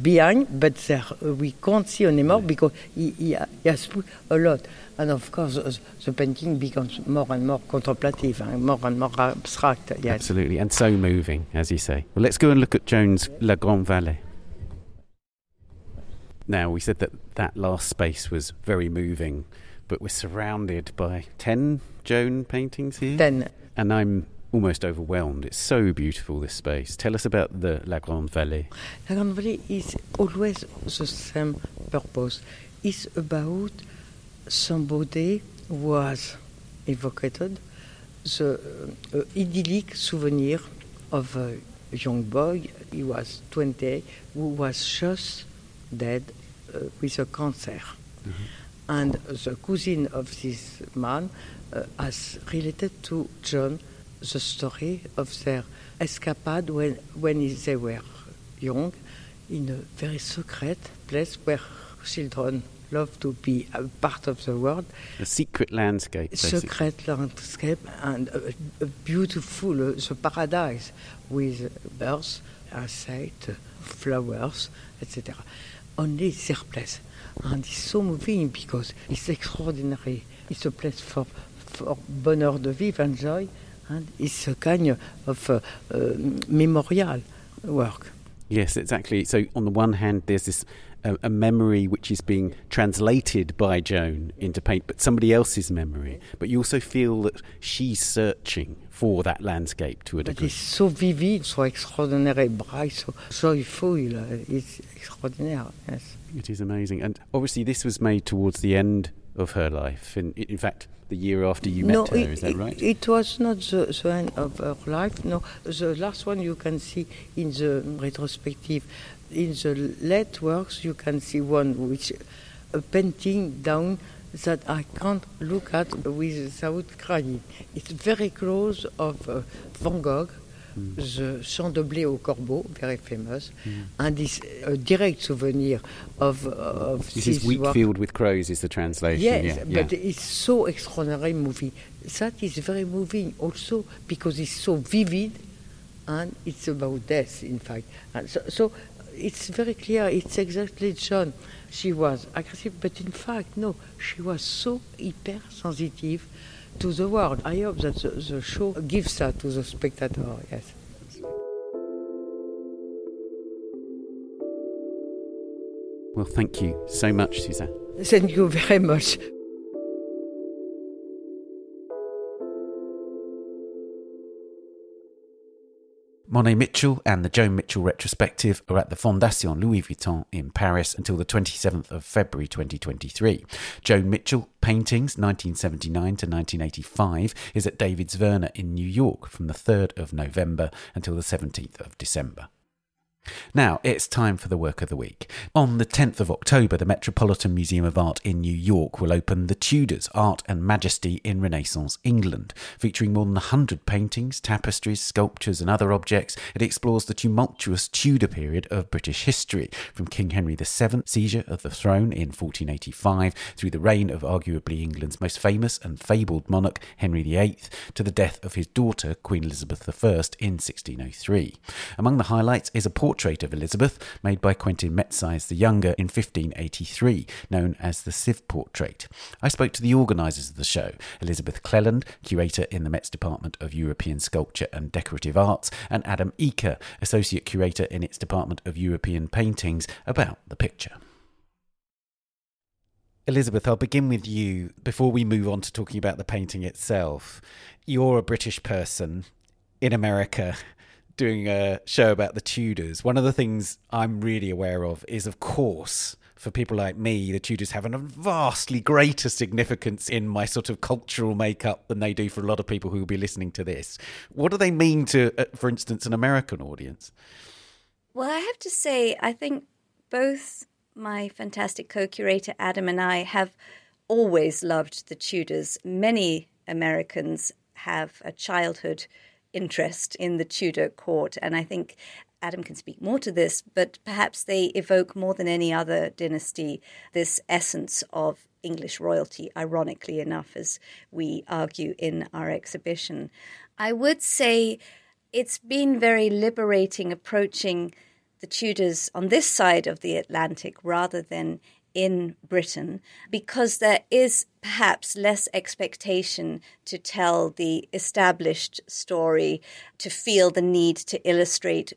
Speaker 3: behind, but uh, we can't see anymore yeah. because he, he, he, has put a lot. And of course, the, the painting becomes more and more contemplative and more and more abstract.
Speaker 1: Yes. Absolutely, and so moving, as you say. Well, let's go and look at Joan's La Grande Vallée. Now, we said that that last space was very moving, but we're surrounded by 10 Joan paintings here.
Speaker 3: 10.
Speaker 1: And I'm almost overwhelmed. It's so beautiful, this space. Tell us about the La Grande Vallée.
Speaker 3: La Grande Vallée is always the same purpose. It's about somebody who was evoked the uh, idyllic souvenir of a young boy, he was 20, who was just dead uh, with a cancer. Mm-hmm. And the cousin of this man uh, has related to Joan the story of their escapade when, when they were young in a very secret place where children love to be a part of the world.
Speaker 1: A secret landscape.
Speaker 3: Basically. Secret landscape and a, a beautiful, uh, the paradise with birds, insects, flowers, etc. Only their place. And it's so moving because it's extraordinary. It's a place for, for bonheur de vivre and joy and it's a kind of uh, uh, memorial work.
Speaker 1: Yes, exactly. So on the one hand, there's this a, a, memory which is being translated by Joan into paint, but somebody else's memory. But you also feel that she's searching for that landscape to a degree.
Speaker 3: But it's so vivid, so extraordinary, bright, so joyful. It's extraordinary. Yes,
Speaker 1: it is amazing. And obviously, this was made towards the end of her life. In, in fact, the year after you met her,
Speaker 3: it,
Speaker 1: is that right?
Speaker 3: It, was not the, the, end of her life. No, the last one you can see in the retrospective. In the late works, you can see one which a painting down that I can't look at without crying. It's very close of uh, Van Gogh mm. the blé au corbeau, very famous, mm. and this a direct souvenir of, of
Speaker 1: this is wheat field with crows is the translation.
Speaker 3: Yes,
Speaker 1: yeah,
Speaker 3: but
Speaker 1: yeah.
Speaker 3: it's so extraordinary movie. That is very moving also because it's so vivid, and it's about death, in fact. And so, so it's very clear. It's exactly Joan. She was aggressive, but in fact, no, she was so hypersensitive to the world. I hope that the, the show gives that to the spectator, yes.
Speaker 1: Well, thank you so much, Suzanne.
Speaker 3: Thank you very much.
Speaker 1: Monet Mitchell and the Joan Mitchell retrospective are at the Fondation Louis Vuitton in Paris until the 27th of February 2023. Joan Mitchell Paintings 1979 to 1985 is at David Zwirner in New York from the 3rd of November until the 17th of December. Now, it's time for the work of the week. On the 10th of October, the Metropolitan Museum of Art in New York will open The Tudors Art and Majesty in Renaissance England. Featuring more than 100 paintings, tapestries, sculptures, and other objects, it explores the tumultuous Tudor period of British history, from King Henry VII's seizure of the throne in 1485 through the reign of arguably England's most famous and fabled monarch, Henry VIII, to the death of his daughter, Queen Elizabeth I, in 1603. Among the highlights is a portrait portrait of Elizabeth made by Quentin Metsys the Younger in 1583, known as the Sieve Portrait. I spoke to the organisers of the show, Elizabeth Cleland, curator in the Met's Department of European Sculpture and Decorative Arts, and Adam Eaker, associate curator in its Department of European Paintings, about the picture. Elizabeth, I'll begin with you before we move on to talking about the painting itself. You're a British person in America doing a show about the Tudors, one of the things I'm really aware of is, of course, for people like me, the Tudors have a vastly greater significance in my sort of cultural makeup than they do for a lot of people who will be listening to this. What do they mean to, uh, for instance, an American audience?
Speaker 4: Well, I have to say, I think both my fantastic co curator Adam and I have always loved the Tudors. Many Americans have a childhood interest in the Tudor court, and I think Adam can speak more to this, but perhaps they evoke more than any other dynasty this essence of English royalty, ironically enough, as we argue in our exhibition. I would say it's been very liberating approaching the Tudors on this side of the Atlantic rather than in Britain because there is perhaps less expectation to tell the established story, to feel the need to illustrate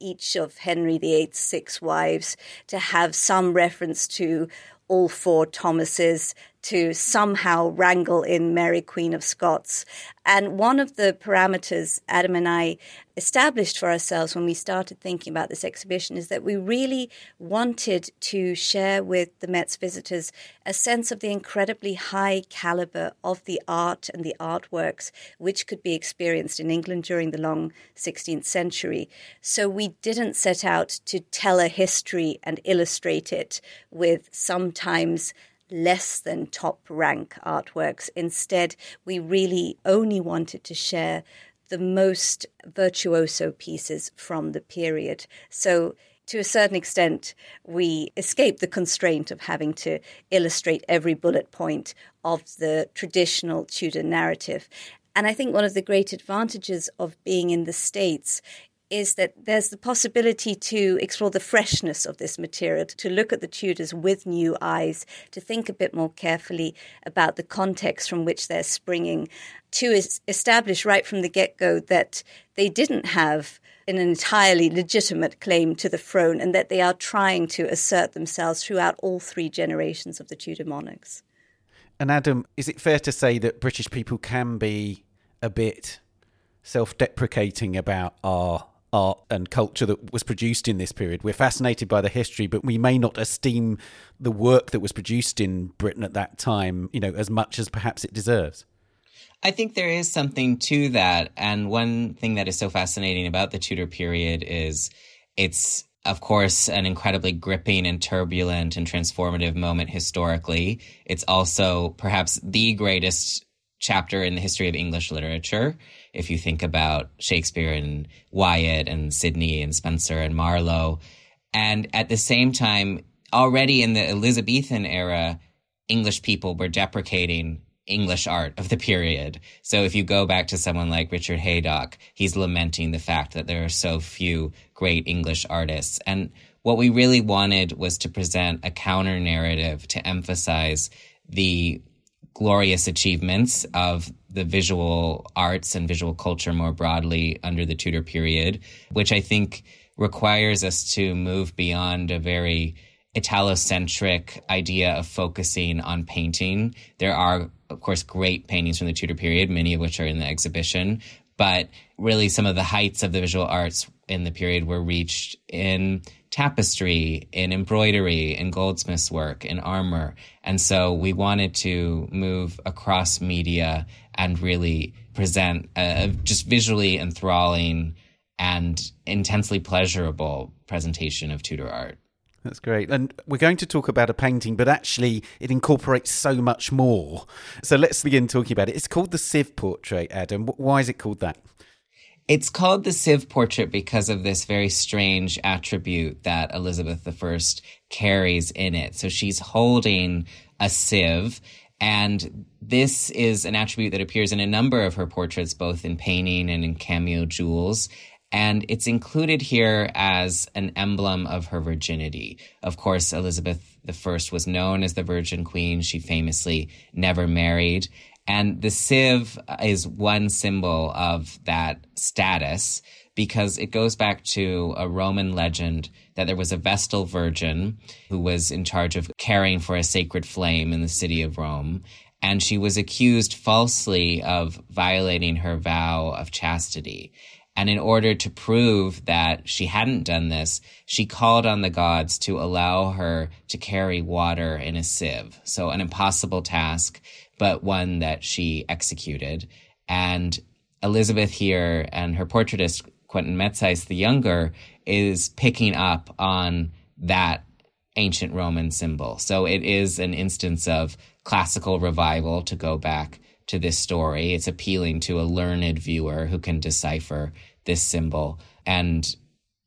Speaker 4: each of Henry VIII's six wives, to have some reference to all four Thomases, to somehow wrangle in Mary, Queen of Scots. And one of the parameters Adam and I established for ourselves when we started thinking about this exhibition is that we really wanted to share with the Met's visitors a sense of the incredibly high caliber of the art and the artworks which could be experienced in England during the long 16th century. So we didn't set out to tell a history and illustrate it with sometimes less than top rank artworks. Instead, we really only wanted to share the most virtuoso pieces from the period. So, to a certain extent, we escape the constraint of having to illustrate every bullet point of the traditional Tudor narrative. And I think one of the great advantages of being in the States is that there's the possibility to explore the freshness of this material, to look at the Tudors with new eyes, to think a bit more carefully about the context from which they're springing, to establish right from the get go that they didn't have an entirely legitimate claim to the throne and that they are trying to assert themselves throughout all three generations of the Tudor monarchs.
Speaker 1: And Adam, is it fair to say that British people can be a bit self deprecating about our art and culture that was produced in this period. We're fascinated by the history, but we may not esteem the work that was produced in Britain at that time, you know, as much as perhaps it deserves.
Speaker 5: I think there is something to that. And one thing that is so fascinating about the Tudor period is it's, of course, an incredibly gripping and turbulent and transformative moment historically. It's also perhaps the greatest chapter in the history of English literature. If you think about Shakespeare and Wyatt and Sidney and Spenser and Marlowe. And at the same time, already in the Elizabethan era, English people were deprecating English art of the period. So if you go back to someone like Richard Haydock, he's lamenting the fact that there are so few great English artists. And what we really wanted was to present a counter narrative to emphasize the glorious achievements of the visual arts and visual culture more broadly under the Tudor period, which I think requires us to move beyond a very Italocentric idea of focusing on painting. There are, of course, great paintings from the Tudor period, many of which are in the exhibition, but really some of the heights of the visual arts in the period were reached in tapestry, in embroidery, in goldsmith's work, in armor. And so we wanted to move across media and really present a just visually enthralling and intensely pleasurable presentation of Tudor art.
Speaker 1: That's great. And we're going to talk about a painting, but actually it incorporates so much more. So let's begin talking about it. It's called the Sieve Portrait, Adam. Why is it called that?
Speaker 5: It's called the sieve portrait because of this very strange attribute that Elizabeth I carries in it. So she's holding a sieve, and this is an attribute that appears in a number of her portraits, both in painting and in cameo jewels. And it's included here as an emblem of her virginity. Of course, Elizabeth I was known as the Virgin Queen. She famously never married. And the sieve is one symbol of that status because it goes back to a Roman legend that there was a Vestal Virgin who was in charge of caring for a sacred flame in the city of Rome. And she was accused falsely of violating her vow of chastity. And in order to prove that she hadn't done this, she called on the gods to allow her to carry water in a sieve. So an impossible task, but one that she executed. And Elizabeth here and her portraitist, Quentin Metsys the Younger, is picking up on that ancient Roman symbol. So it is an instance of classical revival to go back to this story. It's appealing to a learned viewer who can decipher this symbol. And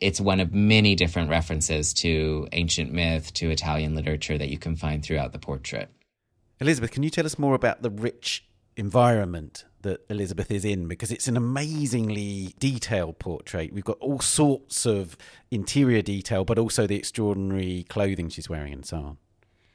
Speaker 5: it's one of many different references to ancient myth, to Italian literature that you can find throughout the portrait.
Speaker 1: Elizabeth, can you tell us more about the rich environment that Elizabeth is in because it's an amazingly detailed portrait. We've got all sorts of interior detail, but also the extraordinary clothing she's wearing and so on.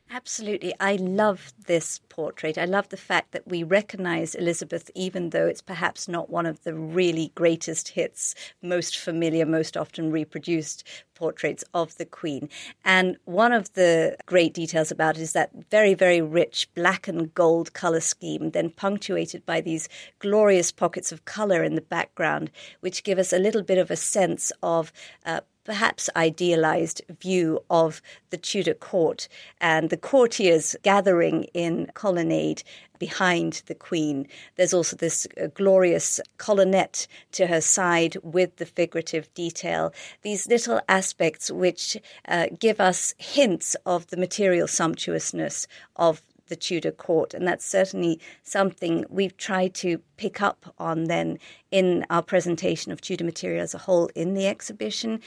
Speaker 4: Absolutely. I love this portrait. I love the fact that we recognize Elizabeth, even though it's perhaps not one of the really greatest hits, most familiar, most often reproduced portraits of the Queen. And one of the great details about it is that very, very rich black and gold color scheme, then punctuated by these glorious pockets of color in the background, which give us a little bit of a sense of. Uh, perhaps idealized view of the Tudor court and the courtiers gathering in colonnade behind the Queen. There's also this uh, glorious colonnette to her side with the figurative detail. These little aspects which uh, give us hints of the material sumptuousness of the Tudor court. And that's certainly something we've tried to pick up on then in our presentation of Tudor material as a whole in the exhibition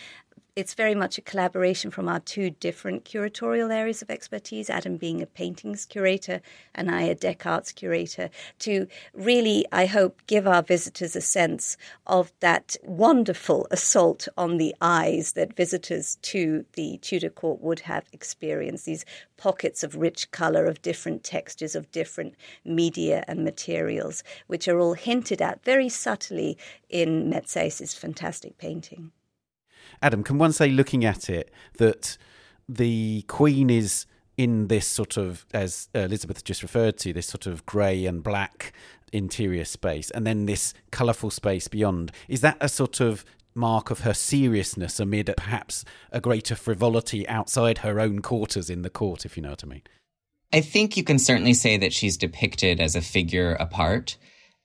Speaker 4: it's very much a collaboration from our two different curatorial areas of expertise, Adam being a paintings curator and I a deck Arts curator, to really, I hope, give our visitors a sense of that wonderful assault on the eyes that visitors to the Tudor court would have experienced. These pockets of rich colour, of different textures, of different media and materials, which are all hinted at very subtly in Metsys's fantastic painting.
Speaker 1: Adam, can one say, looking at it, that the Queen is in this sort of, as Elizabeth just referred to, this sort of grey and black interior space, and then this colourful space beyond? Is that a sort of mark of her seriousness amid perhaps a greater frivolity outside her own quarters in the court, if you know what I mean?
Speaker 5: I think you can certainly say that she's depicted as a figure apart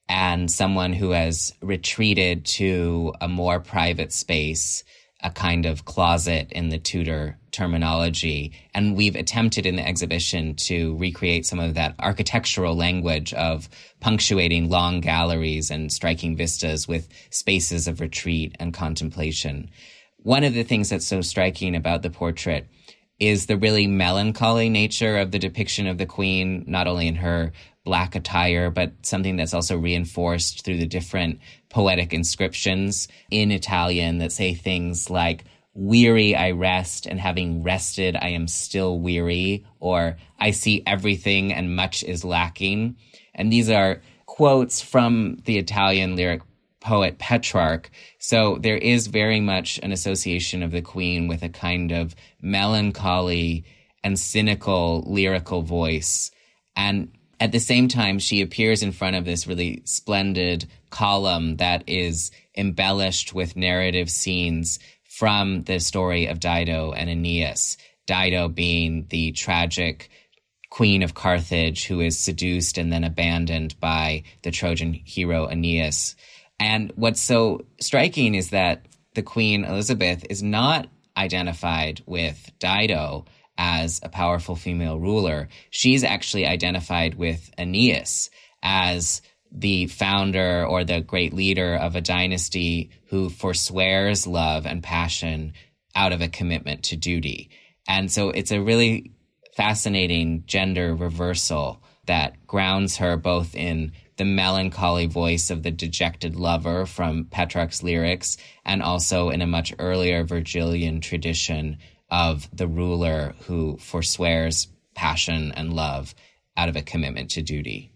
Speaker 5: and someone who has retreated to a more private space a kind of closet in the Tudor terminology. And we've attempted in the exhibition to recreate some of that architectural language of punctuating long galleries and striking vistas with spaces of retreat and contemplation. One of the things that's so striking about the portrait is the really melancholy nature of the depiction of the queen, not only in her black attire, but something that's also reinforced through the different poetic inscriptions in Italian that say things like, weary I rest, and having rested I am still weary, or I see everything and much is lacking. And these are quotes from the Italian lyric poet Petrarch. So there is very much an association of the Queen with a kind of melancholy and cynical lyrical voice. And at the same time, she appears in front of this really splendid column that is embellished with narrative scenes from the story of Dido and Aeneas. Dido being the tragic queen of Carthage who is seduced and then abandoned by the Trojan hero Aeneas. And what's so striking is that the Queen Elizabeth is not identified with Dido as a powerful female ruler. She's actually identified with Aeneas as the founder or the great leader of a dynasty who forswears love and passion out of a commitment to duty. And so it's a really fascinating gender reversal that grounds her both in the melancholy voice of the dejected lover from Petrarch's lyrics and also in a much earlier Virgilian tradition of the ruler who forswears passion and love out of a commitment to duty.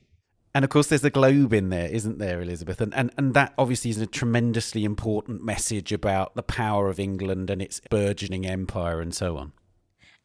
Speaker 1: And of course, there's the globe in there, isn't there, Elizabeth? And, and and that obviously is a tremendously important message about the power of England and its burgeoning empire and so on.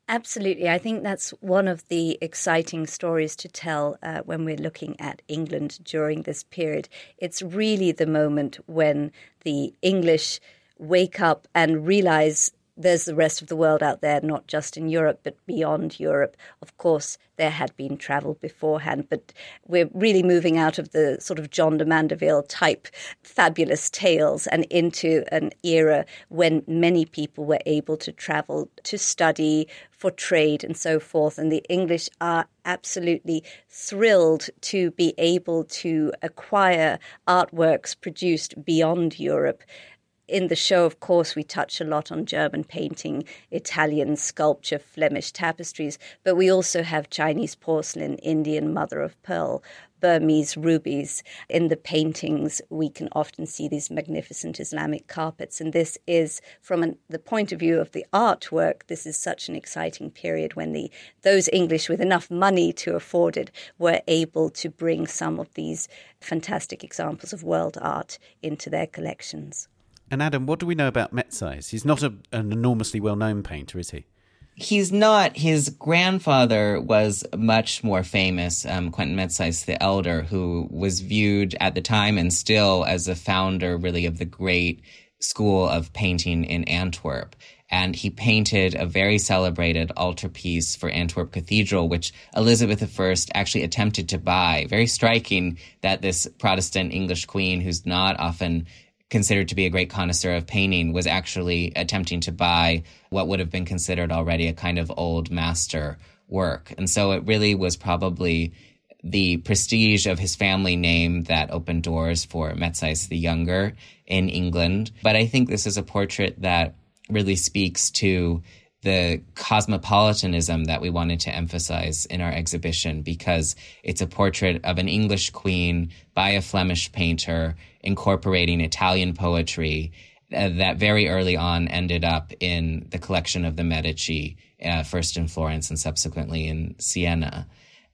Speaker 4: Absolutely. I think that's one of the exciting stories to tell uh, when we're looking at England during this period. It's really the moment when the English wake up and realize there's the rest of the world out there, not just in Europe, but beyond Europe. Of course, there had been travel beforehand, but we're really moving out of the sort of John de Mandeville type fabulous tales and into an era when many people were able to travel to study, for trade, and so forth. And the English are absolutely thrilled to be able to acquire artworks produced beyond Europe in the show, of course, we touch a lot on German painting, Italian sculpture, Flemish tapestries, but we also have Chinese porcelain, Indian mother of pearl, Burmese rubies. In the paintings, we can often see these magnificent Islamic carpets. And this is, from an, the point of view of the artwork, this is such an exciting period when the those English with enough money to afford it were able to bring some of these fantastic examples of world art into their collections.
Speaker 1: And Adam, what do we know about Metsys? He's not a, an enormously well known painter, is he?
Speaker 5: He's not. His grandfather was much more famous, um, Quentin Metsys the Elder, who was viewed at the time and still as a founder, really, of the great school of painting in Antwerp. And he painted a very celebrated altarpiece for Antwerp Cathedral, which Elizabeth I actually attempted to buy. Very striking that this Protestant English queen, who's not often considered to be a great connoisseur of painting, was actually attempting to buy what would have been considered already a kind of old master work. And so it really was probably the prestige of his family name that opened doors for Metsys the Younger in England. But I think this is a portrait that really speaks to the cosmopolitanism that we wanted to emphasize in our exhibition because it's a portrait of an English queen by a Flemish painter incorporating Italian poetry uh, that very early on ended up in the collection of the Medici, uh, first in Florence and subsequently in Siena.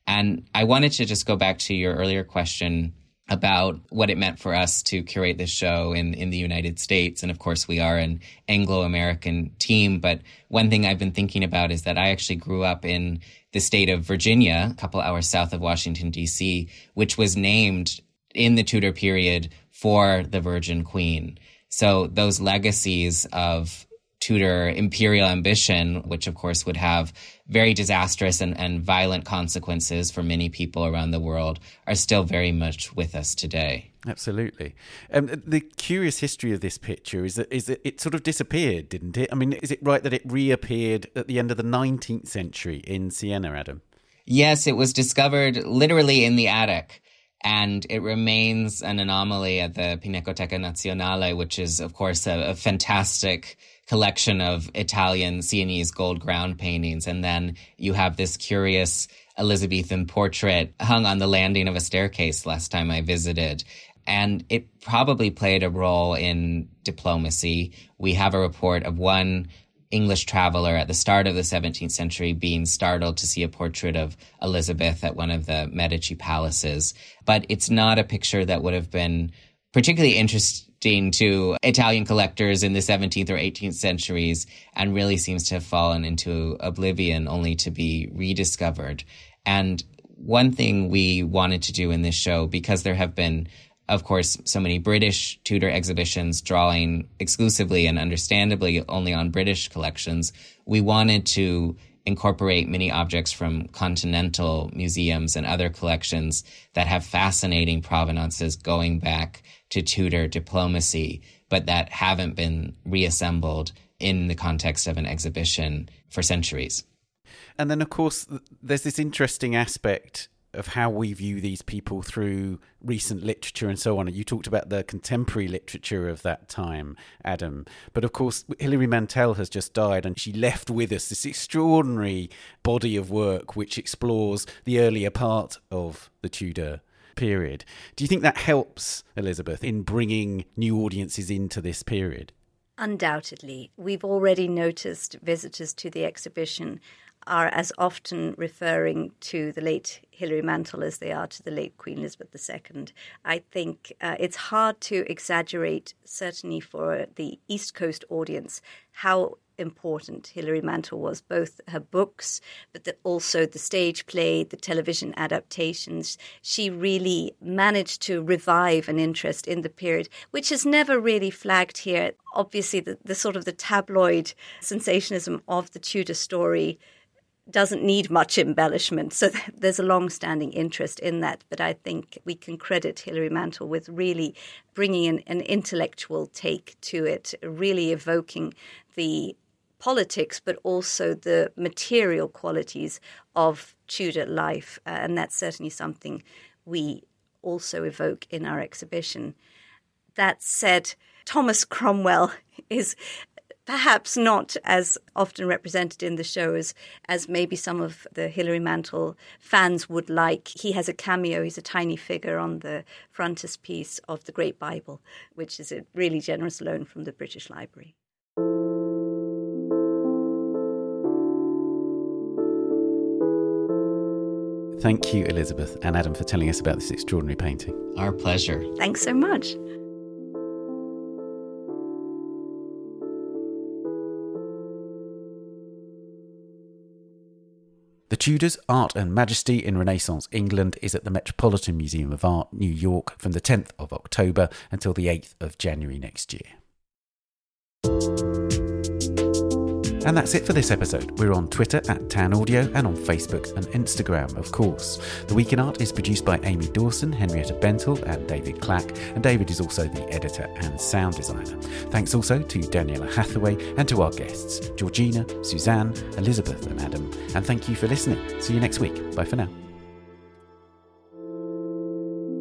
Speaker 5: And I wanted to just go back to your earlier question about what it meant for us to curate this show in, in the United States. And of course, we are an Anglo American team. But one thing I've been thinking about is that I actually grew up in the state of Virginia, a couple hours south of Washington, D.C., which was named in the Tudor period for the Virgin Queen. So those legacies of Tudor imperial ambition, which of course would have very disastrous and, and violent consequences for many people around the world, are still very much with us today.
Speaker 1: Absolutely. Um, the curious history of this picture is that is that it sort of disappeared, didn't it? I mean, is it right that it reappeared at the end of the 19th century in Siena, Adam?
Speaker 5: Yes, it was discovered literally in the attic and it remains an anomaly at the Pinacoteca Nazionale, which is, of course, a, a fantastic collection of Italian Sienese gold ground paintings. And then you have this curious Elizabethan portrait hung on the landing of a staircase last time I visited. And it probably played a role in diplomacy. We have a report of one English traveler at the start of the 17th century being startled to see a portrait of Elizabeth at one of the Medici palaces. But it's not a picture that would have been particularly interesting to Italian collectors in the 17th or 18th centuries and really seems to have fallen into oblivion only to be rediscovered. And one thing we wanted to do in this show, because there have been, of course, so many British Tudor exhibitions drawing exclusively and understandably only on British collections, we wanted to incorporate many objects from continental museums and other collections that have fascinating provenances going back to Tudor diplomacy, but that haven't been reassembled in the context of an exhibition for centuries.
Speaker 1: And then, of course, there's this interesting aspect of how we view these people through recent literature and so on. You talked about the contemporary literature of that time, Adam. But of course, Hilary Mantel has just died, and she left with us this extraordinary body of work which explores the earlier part of the Tudor period. Do you think that helps, Elizabeth, in bringing new audiences into this period?
Speaker 4: Undoubtedly. We've already noticed visitors to the exhibition are as often referring to the late Hilary Mantel as they are to the late Queen Elizabeth II. I think uh, it's hard to exaggerate, certainly for the East Coast audience, how important Hilary Mantel was, both her books, but the, also the stage play, the television adaptations. She really managed to revive an interest in the period, which has never really flagged here. Obviously, the, the sort of the tabloid sensationalism of the Tudor story doesn't need much embellishment. So there's a long standing interest in that. But I think we can credit Hilary Mantel with really bringing in an intellectual take to it, really evoking the politics, but also the material qualities of Tudor life. Uh, and that's certainly something we also evoke in our exhibition. That said, Thomas Cromwell is perhaps not as often represented in the shows as maybe some of the Hilary Mantel fans would like. He has a cameo, he's a tiny figure on the frontispiece of the Great Bible, which is a really generous loan from the British Library.
Speaker 1: Thank you, Elizabeth and Adam, for telling us about this extraordinary painting.
Speaker 5: Our pleasure.
Speaker 4: Thanks so much.
Speaker 1: The Tudors Art and Majesty in Renaissance England is at the Metropolitan Museum of Art, New York, from the 10th of October until the 8th of January next year. And that's it for this episode. We're on Twitter at Tan Audio and on Facebook and Instagram, of course. The Week in Art is produced by Amy Dawson, Henrietta Bentel, and David Clack, and David is also the editor and sound designer. Thanks also to Daniela Hathaway and to our guests, Georgina, Suzanne, Elizabeth, and Adam. And thank you for listening. See you next week. Bye for now.